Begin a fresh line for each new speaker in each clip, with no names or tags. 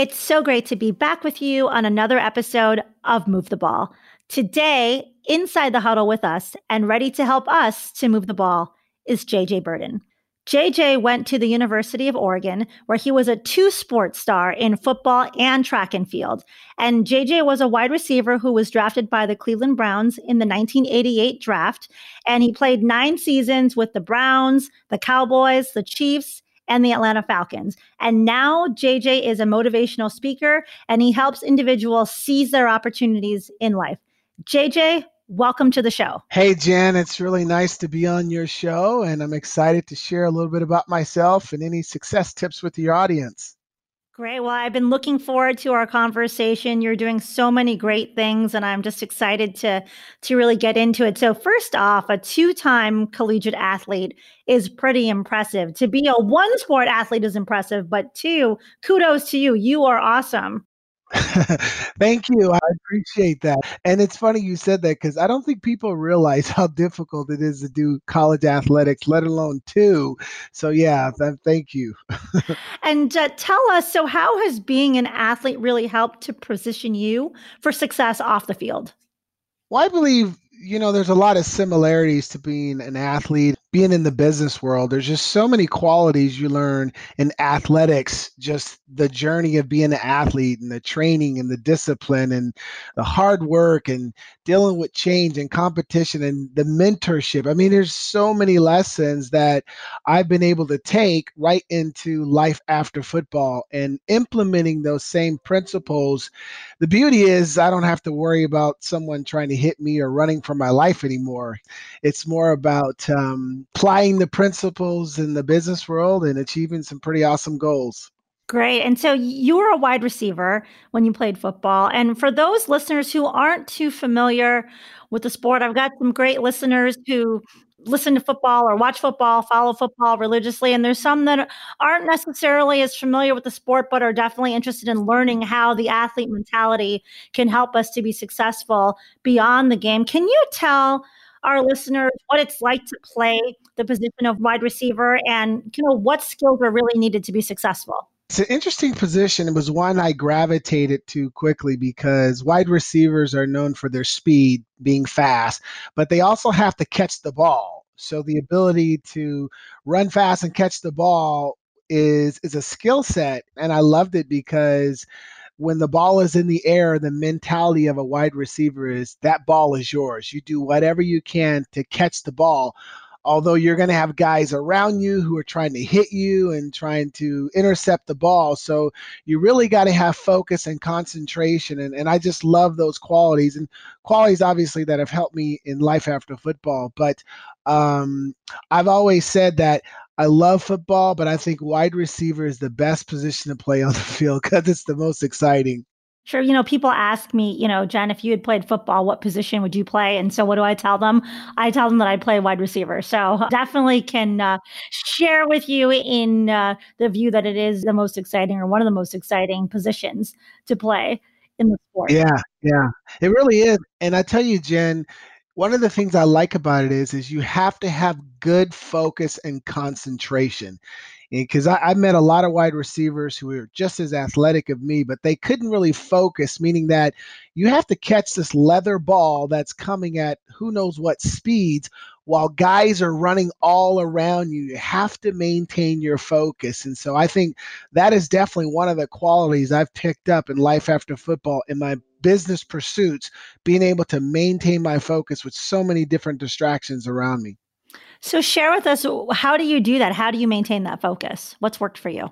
It's so great to be back with you on another episode of Move the Ball. Today, inside the huddle with us and ready to help us to move the ball is JJ Birden. JJ went to the University of Oregon, where he was a two sport star in football and track and field. And JJ was a wide receiver who was drafted by the Cleveland Browns in the 1988 draft. And he played nine seasons with the Browns, the Cowboys, the Chiefs, and the Atlanta Falcons. And now JJ is a motivational speaker and he helps individuals seize their opportunities in life. JJ, welcome to the show.
Hey, Jen, it's really nice to be on your show, and I'm excited to share a little bit about myself and any success tips with your audience.
Great. Well, I've been looking forward to our conversation. You're doing so many great things and I'm just excited to to really get into it. So, first off, a two-time collegiate athlete is pretty impressive. To be a one sport athlete is impressive, but two, kudos to you. You are awesome.
Thank you. I appreciate that. And it's funny you said that because I don't think people realize how difficult it is to do college athletics, let alone two. So, yeah, th- thank you.
and uh, tell us so, how has being an athlete really helped to position you for success off the field?
Well, I believe you know, there's a lot of similarities to being an athlete, being in the business world. There's just so many qualities you learn in athletics, just the journey of being an athlete and the training and the discipline and the hard work and dealing with change and competition and the mentorship. I mean, there's so many lessons that I've been able to take right into life after football and implementing those same principles. The beauty is, I don't have to worry about someone trying to hit me or running for my life anymore. It's more about um, applying the principles in the business world and achieving some pretty awesome goals.
Great. And so you were a wide receiver when you played football. And for those listeners who aren't too familiar with the sport, I've got some great listeners who listen to football or watch football, follow football religiously. And there's some that aren't necessarily as familiar with the sport, but are definitely interested in learning how the athlete mentality can help us to be successful beyond the game. Can you tell our listeners what it's like to play the position of wide receiver and you know what skills are really needed to be successful?
It's an interesting position. It was one I gravitated to quickly because wide receivers are known for their speed, being fast, but they also have to catch the ball. So the ability to run fast and catch the ball is is a skill set, and I loved it because when the ball is in the air, the mentality of a wide receiver is that ball is yours. You do whatever you can to catch the ball although you're going to have guys around you who are trying to hit you and trying to intercept the ball. So you really got to have focus and concentration. And, and I just love those qualities and qualities, obviously, that have helped me in life after football. But um, I've always said that I love football, but I think wide receiver is the best position to play on the field because it's the most exciting.
Sure. You know, people ask me, you know, Jen, if you had played football, what position would you play? And so what do I tell them? I tell them that I play wide receiver. So definitely can uh, share with you in uh, the view that it is the most exciting or one of the most exciting positions to play in the sport.
Yeah. Yeah. It really is. And I tell you, Jen, one of the things I like about it is, is you have to have good focus and concentration. Because I, I met a lot of wide receivers who were just as athletic of me, but they couldn't really focus, meaning that you have to catch this leather ball that's coming at who knows what speeds while guys are running all around you. You have to maintain your focus. And so I think that is definitely one of the qualities I've picked up in life after football in my business pursuits, being able to maintain my focus with so many different distractions around me.
So, share with us how do you do that? How do you maintain that focus? What's worked for you?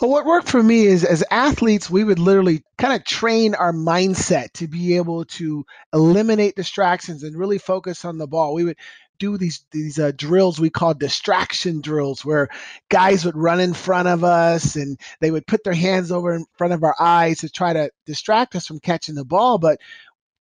Well, what worked for me is as athletes, we would literally kind of train our mindset to be able to eliminate distractions and really focus on the ball. We would do these these uh, drills we call distraction drills where guys would run in front of us and they would put their hands over in front of our eyes to try to distract us from catching the ball but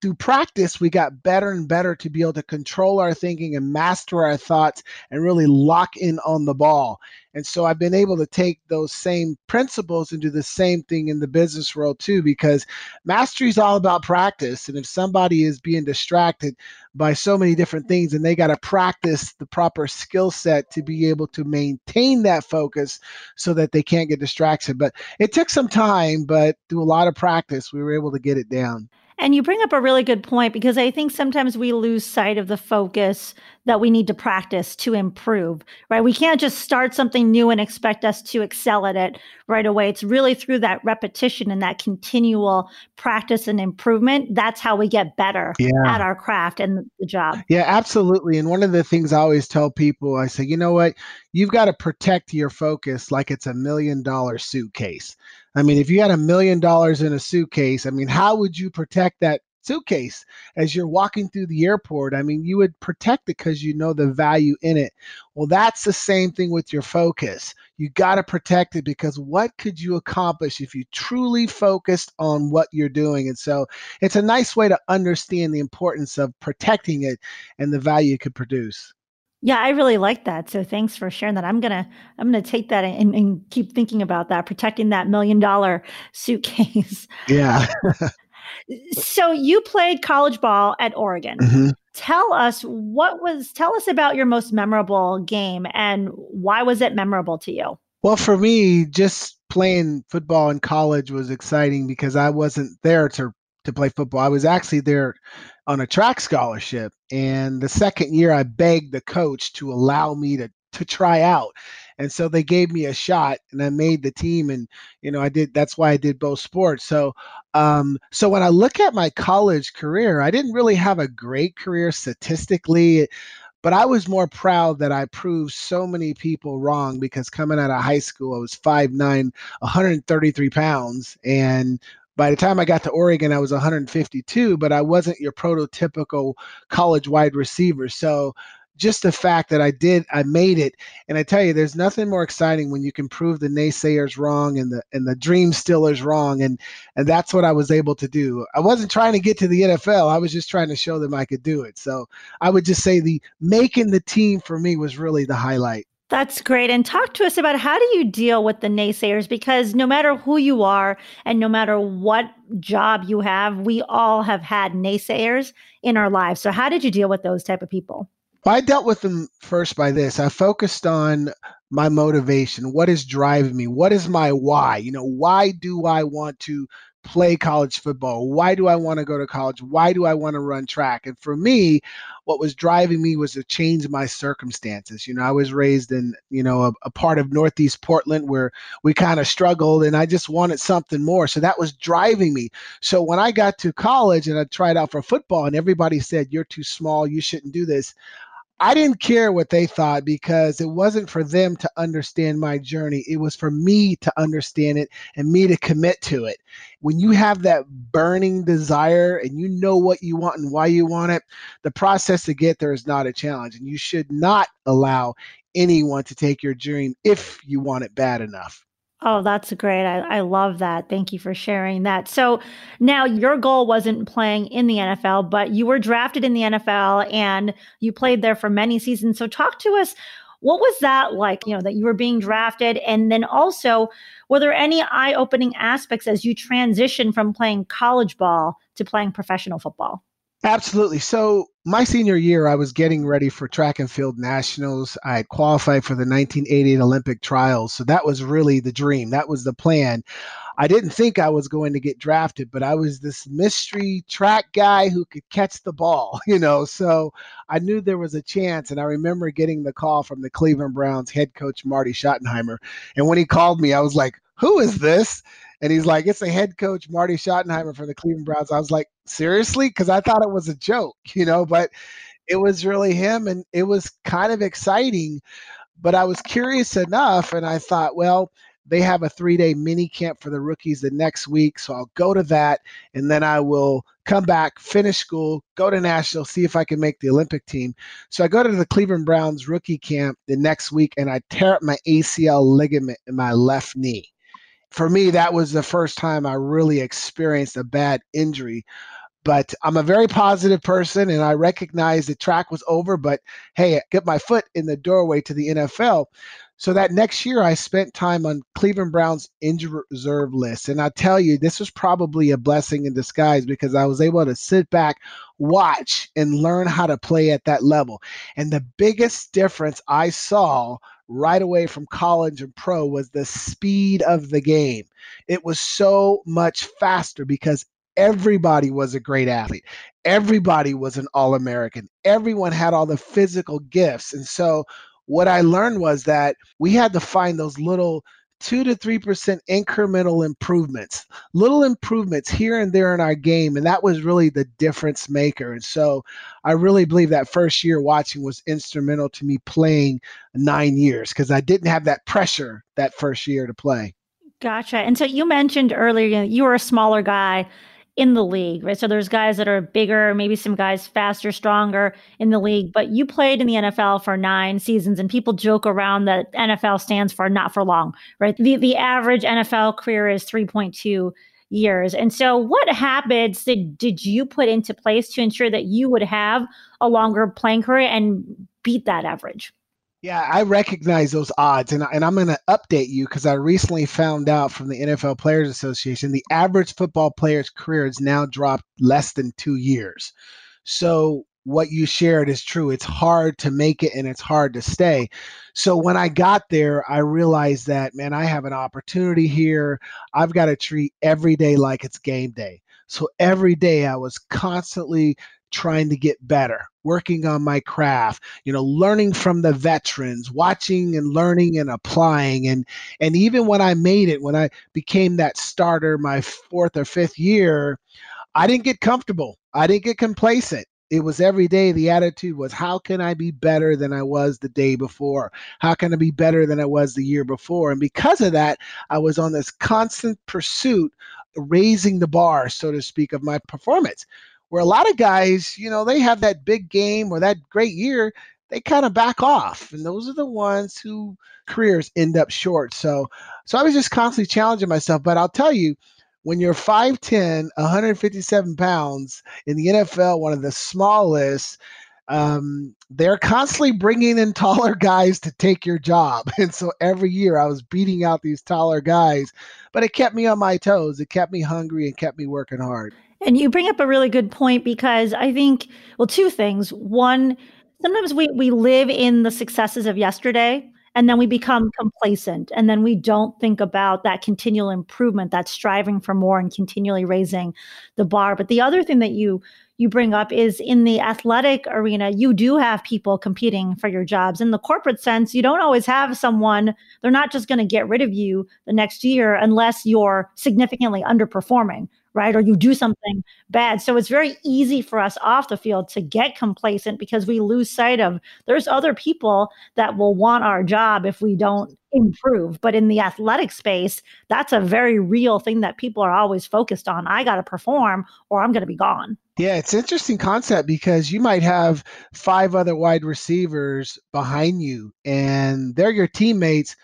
through practice, we got better and better to be able to control our thinking and master our thoughts and really lock in on the ball. And so I've been able to take those same principles and do the same thing in the business world too, because mastery is all about practice. And if somebody is being distracted by so many different things and they got to practice the proper skill set to be able to maintain that focus so that they can't get distracted. But it took some time, but through a lot of practice, we were able to get it down.
And you bring up a really good point because I think sometimes we lose sight of the focus that we need to practice to improve, right? We can't just start something new and expect us to excel at it right away. It's really through that repetition and that continual practice and improvement. That's how we get better yeah. at our craft and the job.
Yeah, absolutely. And one of the things I always tell people, I say, you know what? You've got to protect your focus like it's a million dollar suitcase. I mean, if you had a million dollars in a suitcase, I mean, how would you protect that suitcase as you're walking through the airport? I mean, you would protect it because you know the value in it. Well, that's the same thing with your focus. You got to protect it because what could you accomplish if you truly focused on what you're doing? And so it's a nice way to understand the importance of protecting it and the value it could produce.
Yeah, I really like that. So thanks for sharing that. I'm gonna I'm gonna take that and, and keep thinking about that, protecting that million dollar suitcase.
Yeah.
so you played college ball at Oregon. Mm-hmm. Tell us what was tell us about your most memorable game and why was it memorable to you?
Well, for me, just playing football in college was exciting because I wasn't there to to play football. I was actually there on a track scholarship. And the second year, I begged the coach to allow me to to try out. And so they gave me a shot and I made the team and you know I did that's why I did both sports. So um so when I look at my college career, I didn't really have a great career statistically but I was more proud that I proved so many people wrong because coming out of high school, I was 5'9, 133 pounds, and by the time I got to Oregon, I was 152, but I wasn't your prototypical college wide receiver. So just the fact that I did, I made it. And I tell you, there's nothing more exciting when you can prove the naysayers wrong and the and the dream stillers wrong. And and that's what I was able to do. I wasn't trying to get to the NFL. I was just trying to show them I could do it. So I would just say the making the team for me was really the highlight.
That's great. And talk to us about how do you deal with the naysayers? Because no matter who you are and no matter what job you have, we all have had naysayers in our lives. So how did you deal with those type of people?
Well, I dealt with them first by this. I focused on my motivation. What is driving me? What is my why? You know, why do I want to play college football? Why do I want to go to college? Why do I want to run track? And for me, what was driving me was to change my circumstances. You know, I was raised in, you know, a, a part of Northeast Portland where we kind of struggled and I just wanted something more. So that was driving me. So when I got to college and I tried out for football and everybody said, you're too small, you shouldn't do this. I didn't care what they thought because it wasn't for them to understand my journey. It was for me to understand it and me to commit to it. When you have that burning desire and you know what you want and why you want it, the process to get there is not a challenge. And you should not allow anyone to take your dream if you want it bad enough.
Oh, that's great. I, I love that. Thank you for sharing that. So now your goal wasn't playing in the NFL, but you were drafted in the NFL and you played there for many seasons. So talk to us. What was that like, you know, that you were being drafted? And then also, were there any eye opening aspects as you transitioned from playing college ball to playing professional football?
Absolutely. So, my senior year, I was getting ready for track and field nationals. I had qualified for the 1988 Olympic trials. So, that was really the dream. That was the plan. I didn't think I was going to get drafted, but I was this mystery track guy who could catch the ball, you know. So, I knew there was a chance. And I remember getting the call from the Cleveland Browns head coach, Marty Schottenheimer. And when he called me, I was like, who is this? And he's like, it's a head coach, Marty Schottenheimer from the Cleveland Browns. I was like, seriously? Because I thought it was a joke, you know, but it was really him. And it was kind of exciting. But I was curious enough. And I thought, well, they have a three day mini camp for the rookies the next week. So I'll go to that. And then I will come back, finish school, go to national, see if I can make the Olympic team. So I go to the Cleveland Browns rookie camp the next week and I tear up my ACL ligament in my left knee for me, that was the first time I really experienced a bad injury. But I'm a very positive person and I recognize the track was over, but hey, get my foot in the doorway to the NFL. So that next year, I spent time on Cleveland Browns injured reserve list. And I tell you, this was probably a blessing in disguise because I was able to sit back, watch, and learn how to play at that level. And the biggest difference I saw right away from college and pro was the speed of the game. It was so much faster because everybody was a great athlete. Everybody was an All American. Everyone had all the physical gifts. And so what I learned was that we had to find those little two to three percent incremental improvements, little improvements here and there in our game, and that was really the difference maker. And so, I really believe that first year watching was instrumental to me playing nine years because I didn't have that pressure that first year to play.
Gotcha. And so you mentioned earlier you were a smaller guy in the league, right? So there's guys that are bigger, maybe some guys faster, stronger in the league, but you played in the NFL for nine seasons and people joke around that NFL stands for not for long, right? The, the average NFL career is 3.2 years. And so what habits did, did you put into place to ensure that you would have a longer playing career and beat that average?
Yeah, I recognize those odds, and, and I'm going to update you because I recently found out from the NFL Players Association the average football player's career has now dropped less than two years. So what you shared is true. It's hard to make it and it's hard to stay. So when I got there, I realized that, man, I have an opportunity here. I've got to treat every day like it's game day. So every day I was constantly trying to get better, working on my craft, you know, learning from the veterans, watching and learning and applying. And and even when I made it, when I became that starter my fourth or fifth year, I didn't get comfortable. I didn't get complacent. It was every day the attitude was how can I be better than I was the day before? How can I be better than I was the year before? And because of that, I was on this constant pursuit raising the bar, so to speak, of my performance where a lot of guys, you know, they have that big game or that great year, they kind of back off. And those are the ones who careers end up short. So so I was just constantly challenging myself. But I'll tell you, when you're 5'10, 157 pounds in the NFL, one of the smallest, um, they're constantly bringing in taller guys to take your job. And so every year I was beating out these taller guys, but it kept me on my toes. It kept me hungry and kept me working hard.
And you bring up a really good point because I think, well, two things. One, sometimes we, we live in the successes of yesterday and then we become complacent and then we don't think about that continual improvement that striving for more and continually raising the bar but the other thing that you you bring up is in the athletic arena you do have people competing for your jobs in the corporate sense you don't always have someone they're not just going to get rid of you the next year unless you're significantly underperforming right? Or you do something bad. So it's very easy for us off the field to get complacent because we lose sight of there's other people that will want our job if we don't improve. But in the athletic space, that's a very real thing that people are always focused on. I got to perform or I'm going to be gone.
Yeah, it's interesting concept because you might have five other wide receivers behind you and they're your teammates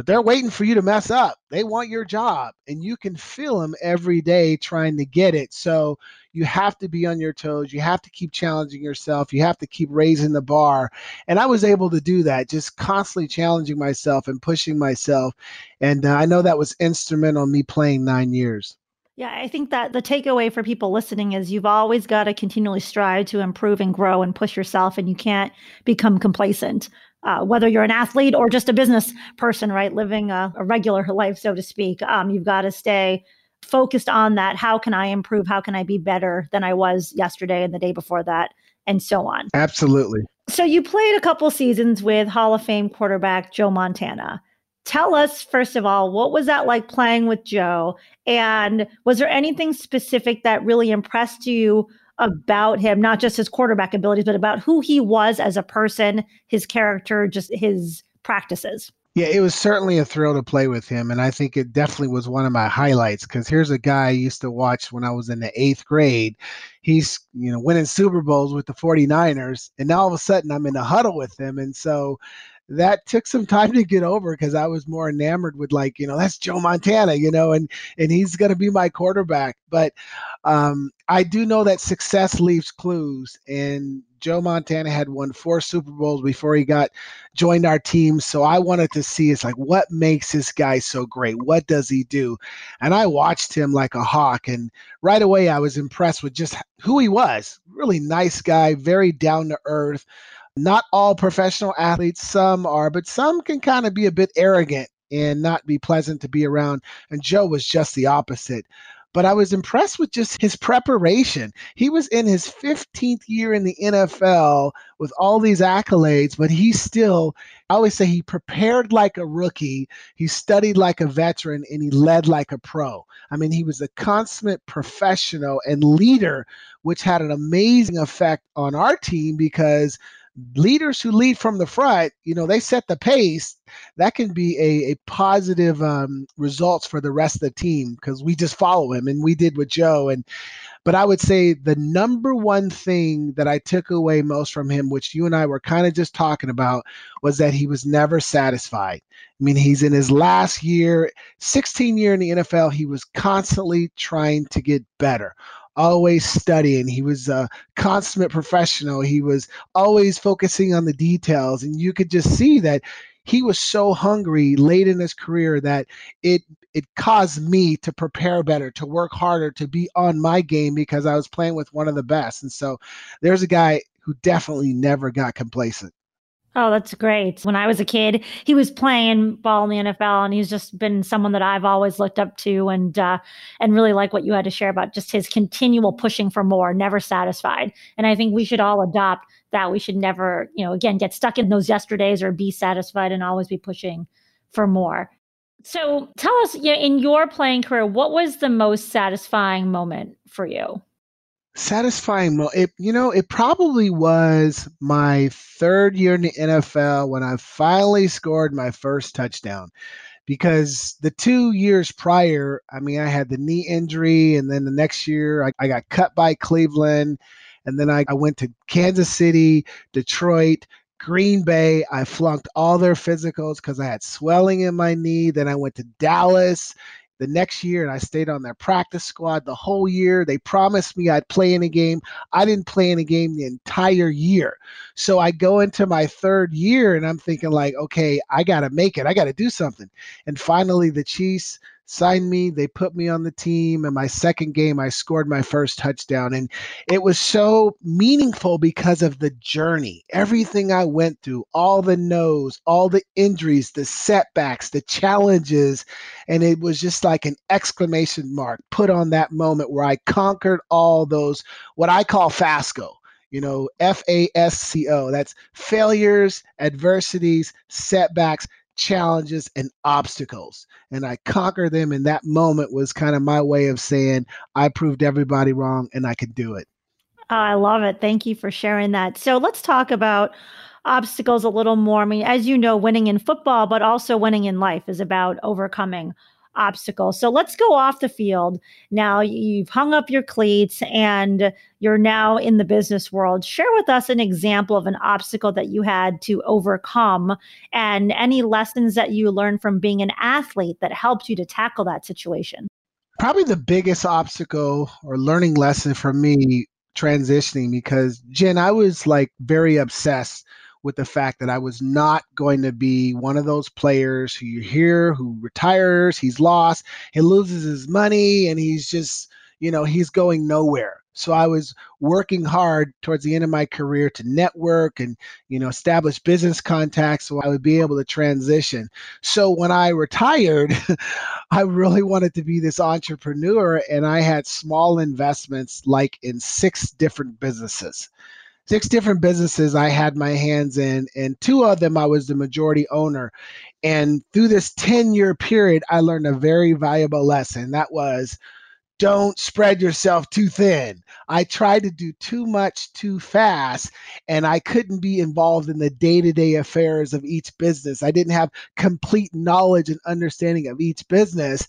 but they're waiting for you to mess up. They want your job, and you can feel them every day trying to get it. So you have to be on your toes. You have to keep challenging yourself. You have to keep raising the bar. And I was able to do that, just constantly challenging myself and pushing myself. And uh, I know that was instrumental in me playing nine years.
Yeah, I think that the takeaway for people listening is you've always got to continually strive to improve and grow and push yourself, and you can't become complacent uh, whether you're an athlete or just a business person, right? Living a, a regular life, so to speak. Um, you've got to stay focused on that. How can I improve? How can I be better than I was yesterday and the day before that, and so on?
Absolutely.
So you played a couple seasons with Hall of Fame quarterback Joe Montana. Tell us, first of all, what was that like playing with Joe? And was there anything specific that really impressed you about him, not just his quarterback abilities, but about who he was as a person, his character, just his practices.
Yeah, it was certainly a thrill to play with him. And I think it definitely was one of my highlights because here's a guy I used to watch when I was in the eighth grade. He's, you know, winning Super Bowls with the 49ers. And now all of a sudden I'm in a huddle with him. And so that took some time to get over because I was more enamored with like, you know, that's Joe Montana, you know, and and he's to be my quarterback. But um, I do know that success leaves clues, and Joe Montana had won four Super Bowls before he got joined our team. So I wanted to see it's like what makes this guy so great? What does he do? And I watched him like a hawk, and right away I was impressed with just who he was. Really nice guy, very down to earth. Not all professional athletes, some are, but some can kind of be a bit arrogant and not be pleasant to be around. And Joe was just the opposite. But I was impressed with just his preparation. He was in his 15th year in the NFL with all these accolades, but he still, I always say he prepared like a rookie, he studied like a veteran, and he led like a pro. I mean, he was a consummate professional and leader, which had an amazing effect on our team because leaders who lead from the front, you know, they set the pace. That can be a, a positive um, results for the rest of the team because we just follow him, and we did with Joe. And but I would say the number one thing that I took away most from him, which you and I were kind of just talking about, was that he was never satisfied. I mean, he's in his last year, 16 year in the NFL. He was constantly trying to get better always studying. He was a consummate professional. He was always focusing on the details. And you could just see that he was so hungry late in his career that it it caused me to prepare better, to work harder, to be on my game because I was playing with one of the best. And so there's a guy who definitely never got complacent.
Oh, that's great. When I was a kid, he was playing ball in the NFL, and he's just been someone that I've always looked up to, and uh, and really like what you had to share about just his continual pushing for more, never satisfied. And I think we should all adopt that. We should never, you know, again, get stuck in those yesterdays or be satisfied and always be pushing for more. So, tell us, you know, in your playing career, what was the most satisfying moment for you?
Satisfying mo it you know it probably was my third year in the NFL when I finally scored my first touchdown. Because the two years prior I mean I had the knee injury and then the next year I, I got cut by Cleveland and then I, I went to Kansas City Detroit Green Bay. I flunked all their physicals because I had swelling in my knee. Then I went to Dallas the next year and I stayed on their practice squad the whole year. They promised me I'd play in a game. I didn't play in a game the entire year. So I go into my third year and I'm thinking like, okay, I got to make it. I got to do something. And finally the Chiefs signed me. They put me on the team. And my second game, I scored my first touchdown. And it was so meaningful because of the journey, everything I went through, all the no's, all the injuries, the setbacks, the challenges. And it was just like an exclamation mark put on that moment where I conquered all those, what I call FASCO you know, F A S C O. That's failures, adversities, setbacks challenges and obstacles and i conquer them and that moment was kind of my way of saying i proved everybody wrong and i could do it.
Oh, i love it. Thank you for sharing that. So let's talk about obstacles a little more. I mean as you know winning in football but also winning in life is about overcoming obstacle. So let's go off the field. Now you've hung up your cleats and you're now in the business world. Share with us an example of an obstacle that you had to overcome and any lessons that you learned from being an athlete that helped you to tackle that situation.
Probably the biggest obstacle or learning lesson for me transitioning because Jen, I was like very obsessed with the fact that I was not going to be one of those players who you hear who retires, he's lost, he loses his money, and he's just, you know, he's going nowhere. So I was working hard towards the end of my career to network and, you know, establish business contacts so I would be able to transition. So when I retired, I really wanted to be this entrepreneur and I had small investments like in six different businesses six different businesses I had my hands in, and two of them I was the majority owner. And through this 10 year period, I learned a very valuable lesson. That was don't spread yourself too thin. I tried to do too much too fast, and I couldn't be involved in the day to day affairs of each business. I didn't have complete knowledge and understanding of each business.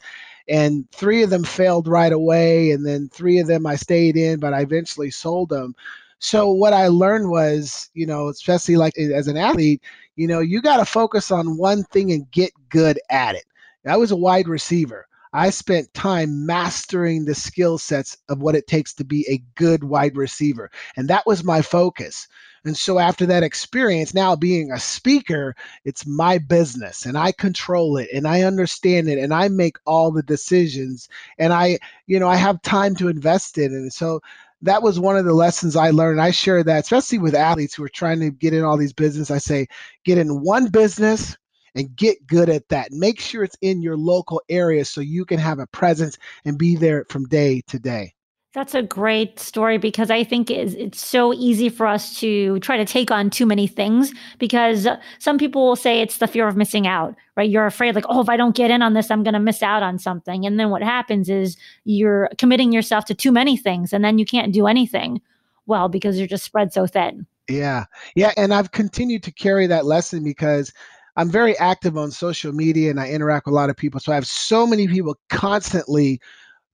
And three of them failed right away, and then three of them I stayed in, but I eventually sold them. So what I learned was, you know, especially like as an athlete, you know, you got to focus on one thing and get good at it. I was a wide receiver. I spent time mastering the skill sets of what it takes to be a good wide receiver. And that was my focus. And so after that experience, now being a speaker, it's my business and I control it and I understand it and I make all the decisions and I, you know, I have time to invest in it. And so that was one of the lessons I learned. I share that, especially with athletes who are trying to get in all these business. I say, get in one business and get good at that. Make sure it's in your local area so you can have a presence and be there from day to day.
That's a great story because I think it's, so easy for us to try to take on too many things because some people will say it's the fear of missing out, right? You're afraid, like, oh, if I don't get in on this, I'm going to miss out on something. And then what happens is you're committing yourself to too many things and then you can't do anything well because you're just spread so thin.
Yeah. Yeah. And I've continued to carry that lesson because I'm very active on social media and I interact with a lot of people. So I have so many people constantly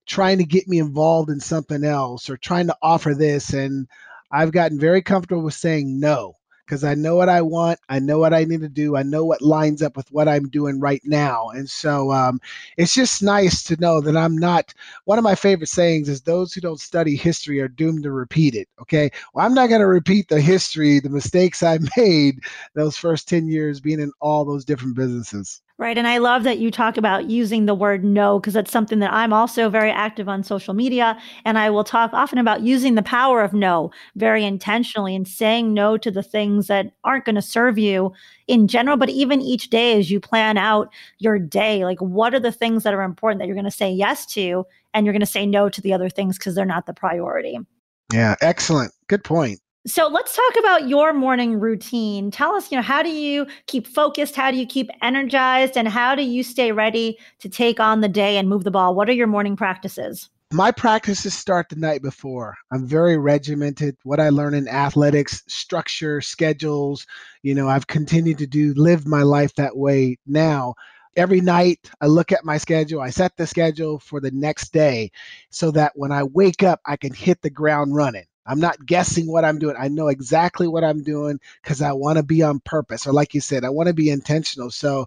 trying to get me involved in something else or trying to offer this. And I've gotten very comfortable with saying no because I know what I want. I know what I need to do. I know what lines up with what I'm doing right now. And so um, it's just nice to know that I'm not. One of my favorite sayings is those who don't study history are doomed to repeat it. Okay. Well, I'm not going to repeat the history, the mistakes I made those first 10 years being in all those different businesses.
Right. And I love that you talk about using the word no, because that's something that I'm also very active on social media. And I will talk often about using the power of no very intentionally and saying no to the things that aren't going to serve you in general, but even each day as you plan out your day, like what are the things that are important that you're going to say yes to, and you're going to say no to the other things because they're not the priority.
Yeah. Excellent. Good point.
So let's talk about your morning routine. Tell us, you know, how do you keep focused? How do you keep energized? And how do you stay ready to take on the day and move the ball? What are your morning practices?
My practices start the night before. I'm very regimented. What I learn in athletics, structure, schedules, you know, I've continued to do live my life that way now every night I look at my schedule, I set the schedule for the next day so that when I wake up, I can hit the ground running. I'm not guessing what I'm doing. I know exactly what I'm doing because I want to be on purpose. Or, like you said, I want to be intentional. So,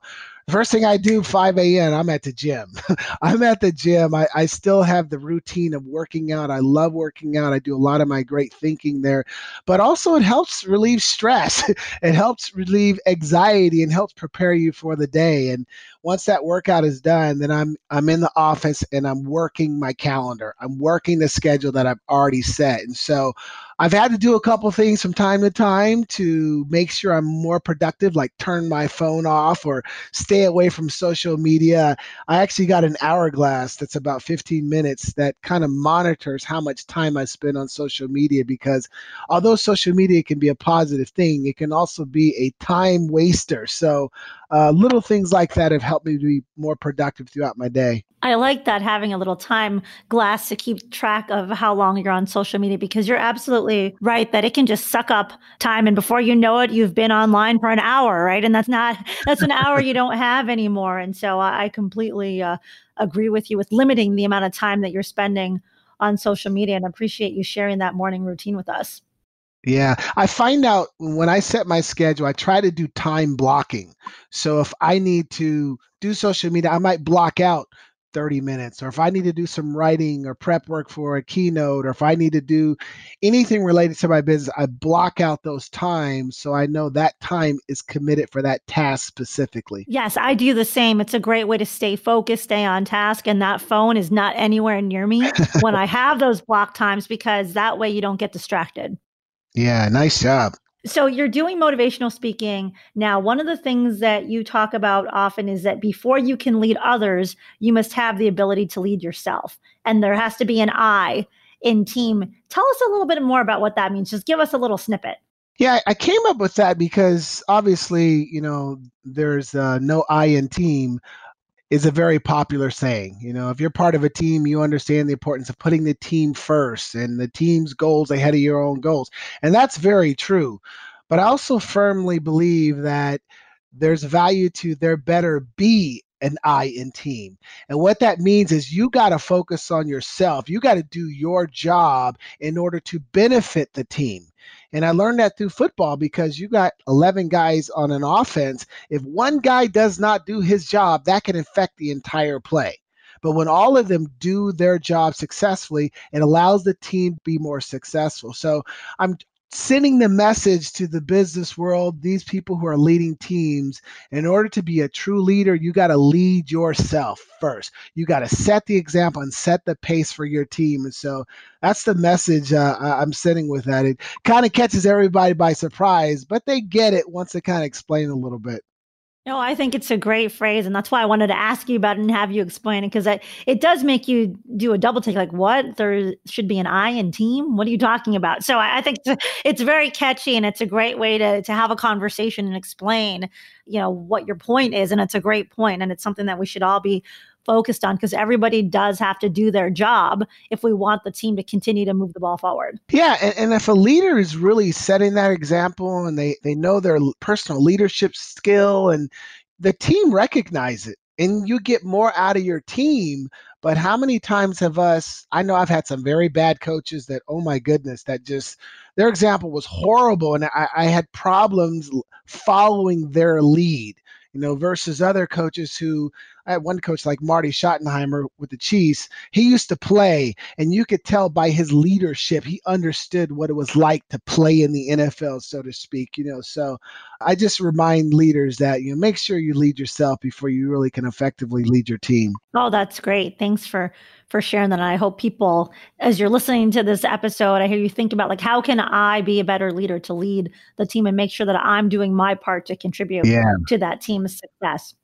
First thing I do, 5 a.m., I'm at the gym. I'm at the gym. I, I still have the routine of working out. I love working out. I do a lot of my great thinking there, but also it helps relieve stress. it helps relieve anxiety and helps prepare you for the day. And once that workout is done, then I'm I'm in the office and I'm working my calendar. I'm working the schedule that I've already set. And so I've had to do a couple things from time to time to make sure I'm more productive, like turn my phone off or stay away from social media. I actually got an hourglass that's about 15 minutes that kind of monitors how much time I spend on social media because although social media can be a positive thing, it can also be a time waster. So uh, little things like that have helped me to be more productive throughout my day.
I like that having a little time glass to keep track of how long you're on social media because you're absolutely right that it can just suck up time and before you know it you've been online for an hour right and that's not that's an hour you don't have anymore and so I, I completely uh, agree with you with limiting the amount of time that you're spending on social media and appreciate you sharing that morning routine with us.
Yeah, I find out when I set my schedule, I try to do time blocking. So if I need to do social media, I might block out 30 minutes or if i need to do some writing or prep work for a keynote or if i need to do anything related to my business i block out those times so i know that time is committed for that task specifically.
Yes i do the same. It's a great way to stay focused stay on task and that phone is not anywhere near me when i have those block times because that way you don't get distracted
yeah nice job.
So you're doing motivational speaking. Now one of the things that you talk about often is that before you can lead others you must have the ability to lead yourself. And there has to be an i in team. Tell us a little bit more about what that means. Just give us a little snippet.
Yeah i came up with that because obviously you know there's uh, no i in team is a very popular saying. You know, if you're part of a team, you understand the importance of putting the team first and the team's goals ahead of your own goals. And that's very true. But I also firmly believe that there's value to there better be an I in team. And what that means is you got to focus on yourself. You got to do your job in order to benefit the team. And I learned that through football because you got 11 guys on an offense. If one guy does not do his job, that can affect the entire play. But when all of them do their job successfully, it allows the team to be more successful. So I'm sending the message to the business world, these people who are leading teams, in order to be a true leader, you got to lead yourself first. You got to set the example and set the pace for your team. And so that's the message uh, I'm sending with that. It kind of catches everybody by surprise, but they get it once I kind of explain a little bit.
No, I think it's a great phrase, and that's why I wanted to ask you about it and have you explain it because it does make you do a double take. Like, what? There should be an I in team. What are you talking about? So I, I think it's, it's very catchy, and it's a great way to to have a conversation and explain, you know, what your point is, and it's a great point, and it's something that we should all be focused on because everybody does have to do their job if we want the team to continue to move the ball forward.
Yeah, and, and if a leader is really setting that example and they they know their personal leadership skill and the team recognize it and you get more out of your team but how many times have us i know i've had some very bad coaches that oh my goodness that just their example was horrible and i, I had problems following their lead you know versus other coaches who I had one coach like Marty Schottenheimer with the Chiefs. He used to play, and you could tell by his leadership, he understood what it was like to play in the NFL, so to speak. You know, so I just remind leaders that you know make sure you lead yourself before you really can effectively lead your team.
Oh, that's great. Thanks for for sharing that. And I hope people, as you're listening to this episode, I hear you think about like how can I be a better leader to lead the team and make sure that I'm doing my part to contribute yeah. to that team's success.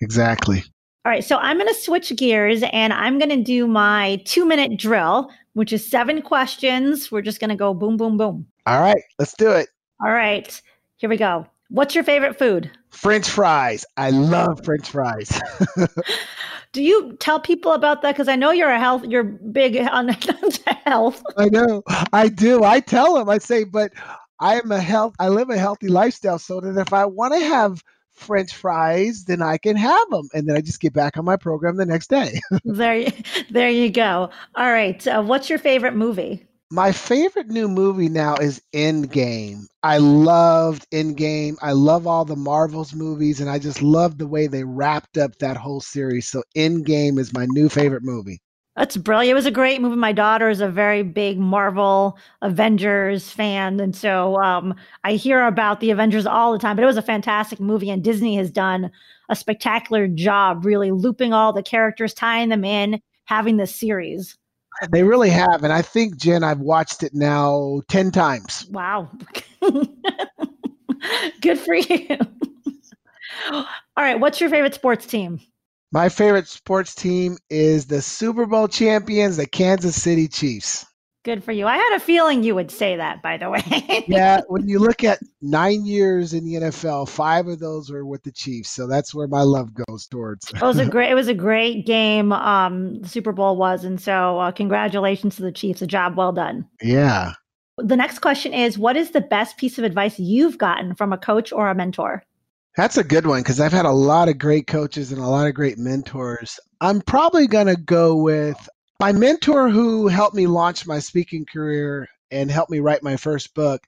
Exactly.
All right, so I'm going to switch gears and I'm going to do my two minute drill, which is seven questions. We're just going to go boom, boom, boom.
All right, let's do it.
All right, here we go. What's your favorite food?
French fries. I love French fries.
do you tell people about that? Because I know you're a health, you're big on health.
I know, I do. I tell them, I say, but I am a health. I live a healthy lifestyle, so that if I want to have French fries, then I can have them, and then I just get back on my program the next day.
there, there you go. All right, uh, what's your favorite movie?
My favorite new movie now is Endgame. I loved Endgame. I love all the Marvels movies, and I just love the way they wrapped up that whole series. So Endgame is my new favorite movie.
That's brilliant. It was a great movie. My daughter is a very big Marvel Avengers fan. And so um, I hear about the Avengers all the time, but it was a fantastic movie. And Disney has done a spectacular job really looping all the characters, tying them in, having this series.
They really have. And I think, Jen, I've watched it now 10 times.
Wow. Good for you. all right. What's your favorite sports team?
My favorite sports team is the Super Bowl champions, the Kansas City Chiefs.
Good for you. I had a feeling you would say that, by the way.
yeah, when you look at nine years in the NFL, five of those were with the Chiefs, so that's where my love goes towards.
it was a great. It was a great game. Um, the Super Bowl was, and so uh, congratulations to the Chiefs. A job well done.
Yeah.
The next question is: What is the best piece of advice you've gotten from a coach or a mentor?
That's a good one because I've had a lot of great coaches and a lot of great mentors. I'm probably going to go with my mentor who helped me launch my speaking career and helped me write my first book,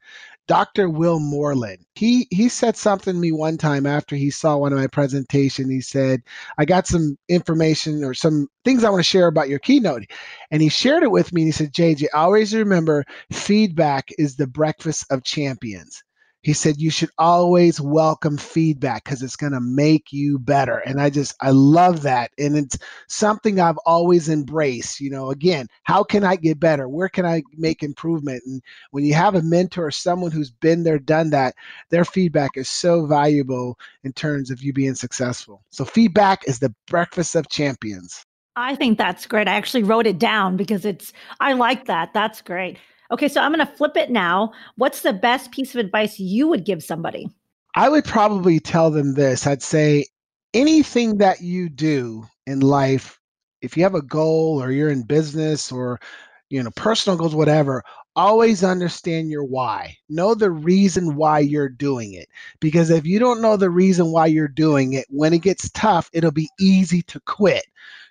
Dr. Will Moreland. He he said something to me one time after he saw one of my presentation. He said, "I got some information or some things I want to share about your keynote." And he shared it with me and he said, "JJ, always remember feedback is the breakfast of champions." He said you should always welcome feedback because it's going to make you better and i just i love that and it's something i've always embraced you know again how can i get better where can i make improvement and when you have a mentor or someone who's been there done that their feedback is so valuable in terms of you being successful so feedback is the breakfast of champions
I think that's great. I actually wrote it down because it's, I like that. That's great. Okay, so I'm going to flip it now. What's the best piece of advice you would give somebody?
I would probably tell them this. I'd say anything that you do in life, if you have a goal or you're in business or you know, personal goals, whatever, always understand your why. Know the reason why you're doing it. Because if you don't know the reason why you're doing it, when it gets tough, it'll be easy to quit.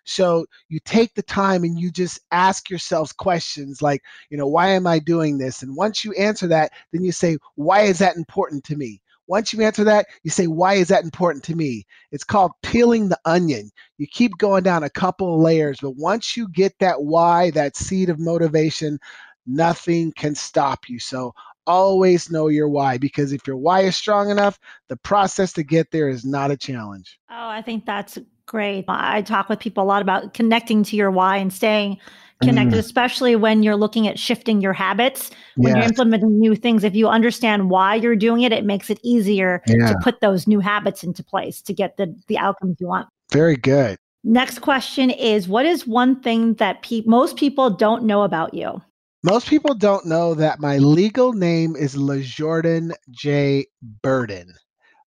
So you take the time and you just ask yourselves questions like, you know, why am I doing this? And once you answer that, then you say, why is that important to me? Once you answer that, you say, why is that important to me? It's called peeling the onion. You keep going down a couple of layers, but once you get that why, that seed of motivation, nothing can stop you. So always know your why because if your why is strong enough, the process to get there is not a challenge.
Oh, I think that's great. I talk with people a lot about connecting to your why and staying connected, mm. especially when you're looking at shifting your habits, when yes. you're implementing new things. If you understand why you're doing it, it makes it easier yeah. to put those new habits into place to get the, the outcomes you want.
Very good.
Next question is What is one thing that pe- most people don't know about you?
Most people don't know that my legal name is LeJordan J. Birden.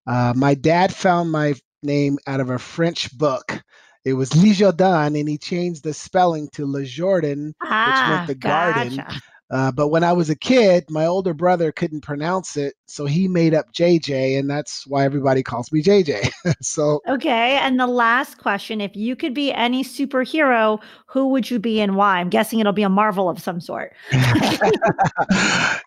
Uh, my dad found my name out of a French book it was Lijordan, and he changed the spelling to Lejordan, ah, which meant ah, the gotcha. garden. Uh, but when I was a kid, my older brother couldn't pronounce it, so he made up JJ, and that's why everybody calls me JJ. so
okay. And the last question: If you could be any superhero, who would you be and why? I'm guessing it'll be a Marvel of some sort.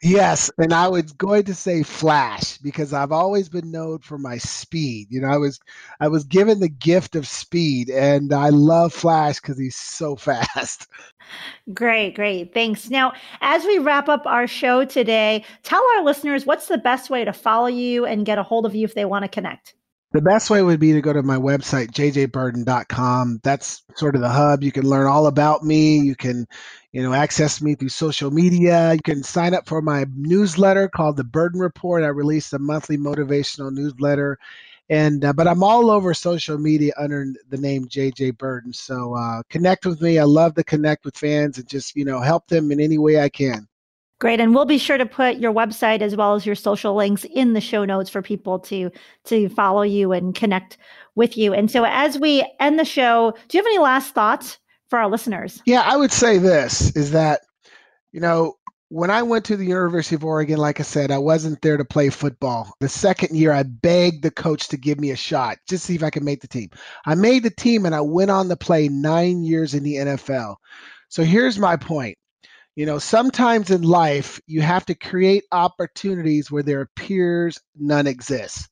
yes, and I was going to say Flash because I've always been known for my speed. You know, I was I was given the gift of speed, and I love Flash because he's so fast.
Great, great. Thanks. Now, as we wrap up our show today, tell our listeners what's the best way to follow you and get a hold of you if they want to connect.
The best way would be to go to my website, jjbirden.com. That's sort of the hub. You can learn all about me. You can, you know, access me through social media. You can sign up for my newsletter called The Birden Report. I release a monthly motivational newsletter and uh, but I'm all over social media under the name JJ Birden. So uh, connect with me. I love to connect with fans and just you know help them in any way I can.
Great, and we'll be sure to put your website as well as your social links in the show notes for people to to follow you and connect with you. And so, as we end the show, do you have any last thoughts for our listeners?
Yeah, I would say this is that you know when I went to the University of Oregon, like I said, I wasn't there to play football. The second year, I begged the coach to give me a shot, just see if I could make the team. I made the team and I went on to play nine years in the NFL. So here's my point. You know, sometimes in life, you have to create opportunities where there appears none exists.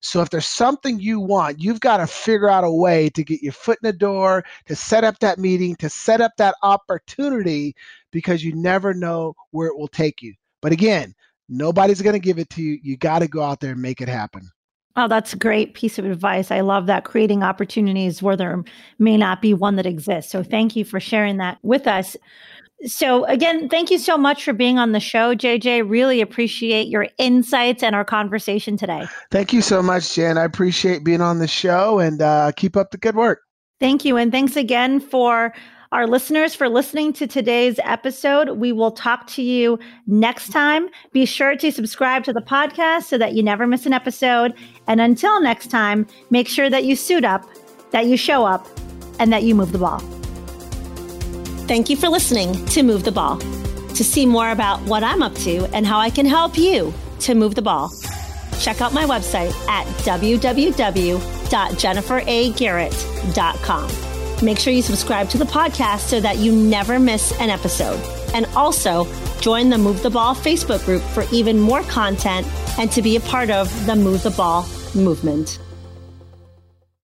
So if there's something you want, you've got to figure out a way to get your foot in the door, to set up that meeting, to set up that opportunity because you never know where it will take you. But again, nobody's going to give it to you. You got to go out there and make it happen.
Oh, that's a great piece of advice. I love that creating opportunities where there may not be one that exists. So thank you for sharing that with us. So, again, thank you so much for being on the show, JJ. Really appreciate your insights and our conversation today.
Thank you so much, Jen. I appreciate being on the show and uh, keep up the good work.
Thank you. And thanks again for our listeners for listening to today's episode. We will talk to you next time. Be sure to subscribe to the podcast so that you never miss an episode. And until next time, make sure that you suit up, that you show up, and that you move the ball.
Thank you for listening to Move the Ball. To see more about what I'm up to and how I can help you to move the ball, check out my website at www.jenniferagarrett.com. Make sure you subscribe to the podcast so that you never miss an episode. And also join the Move the Ball Facebook group for even more content and to be a part of the Move the Ball movement.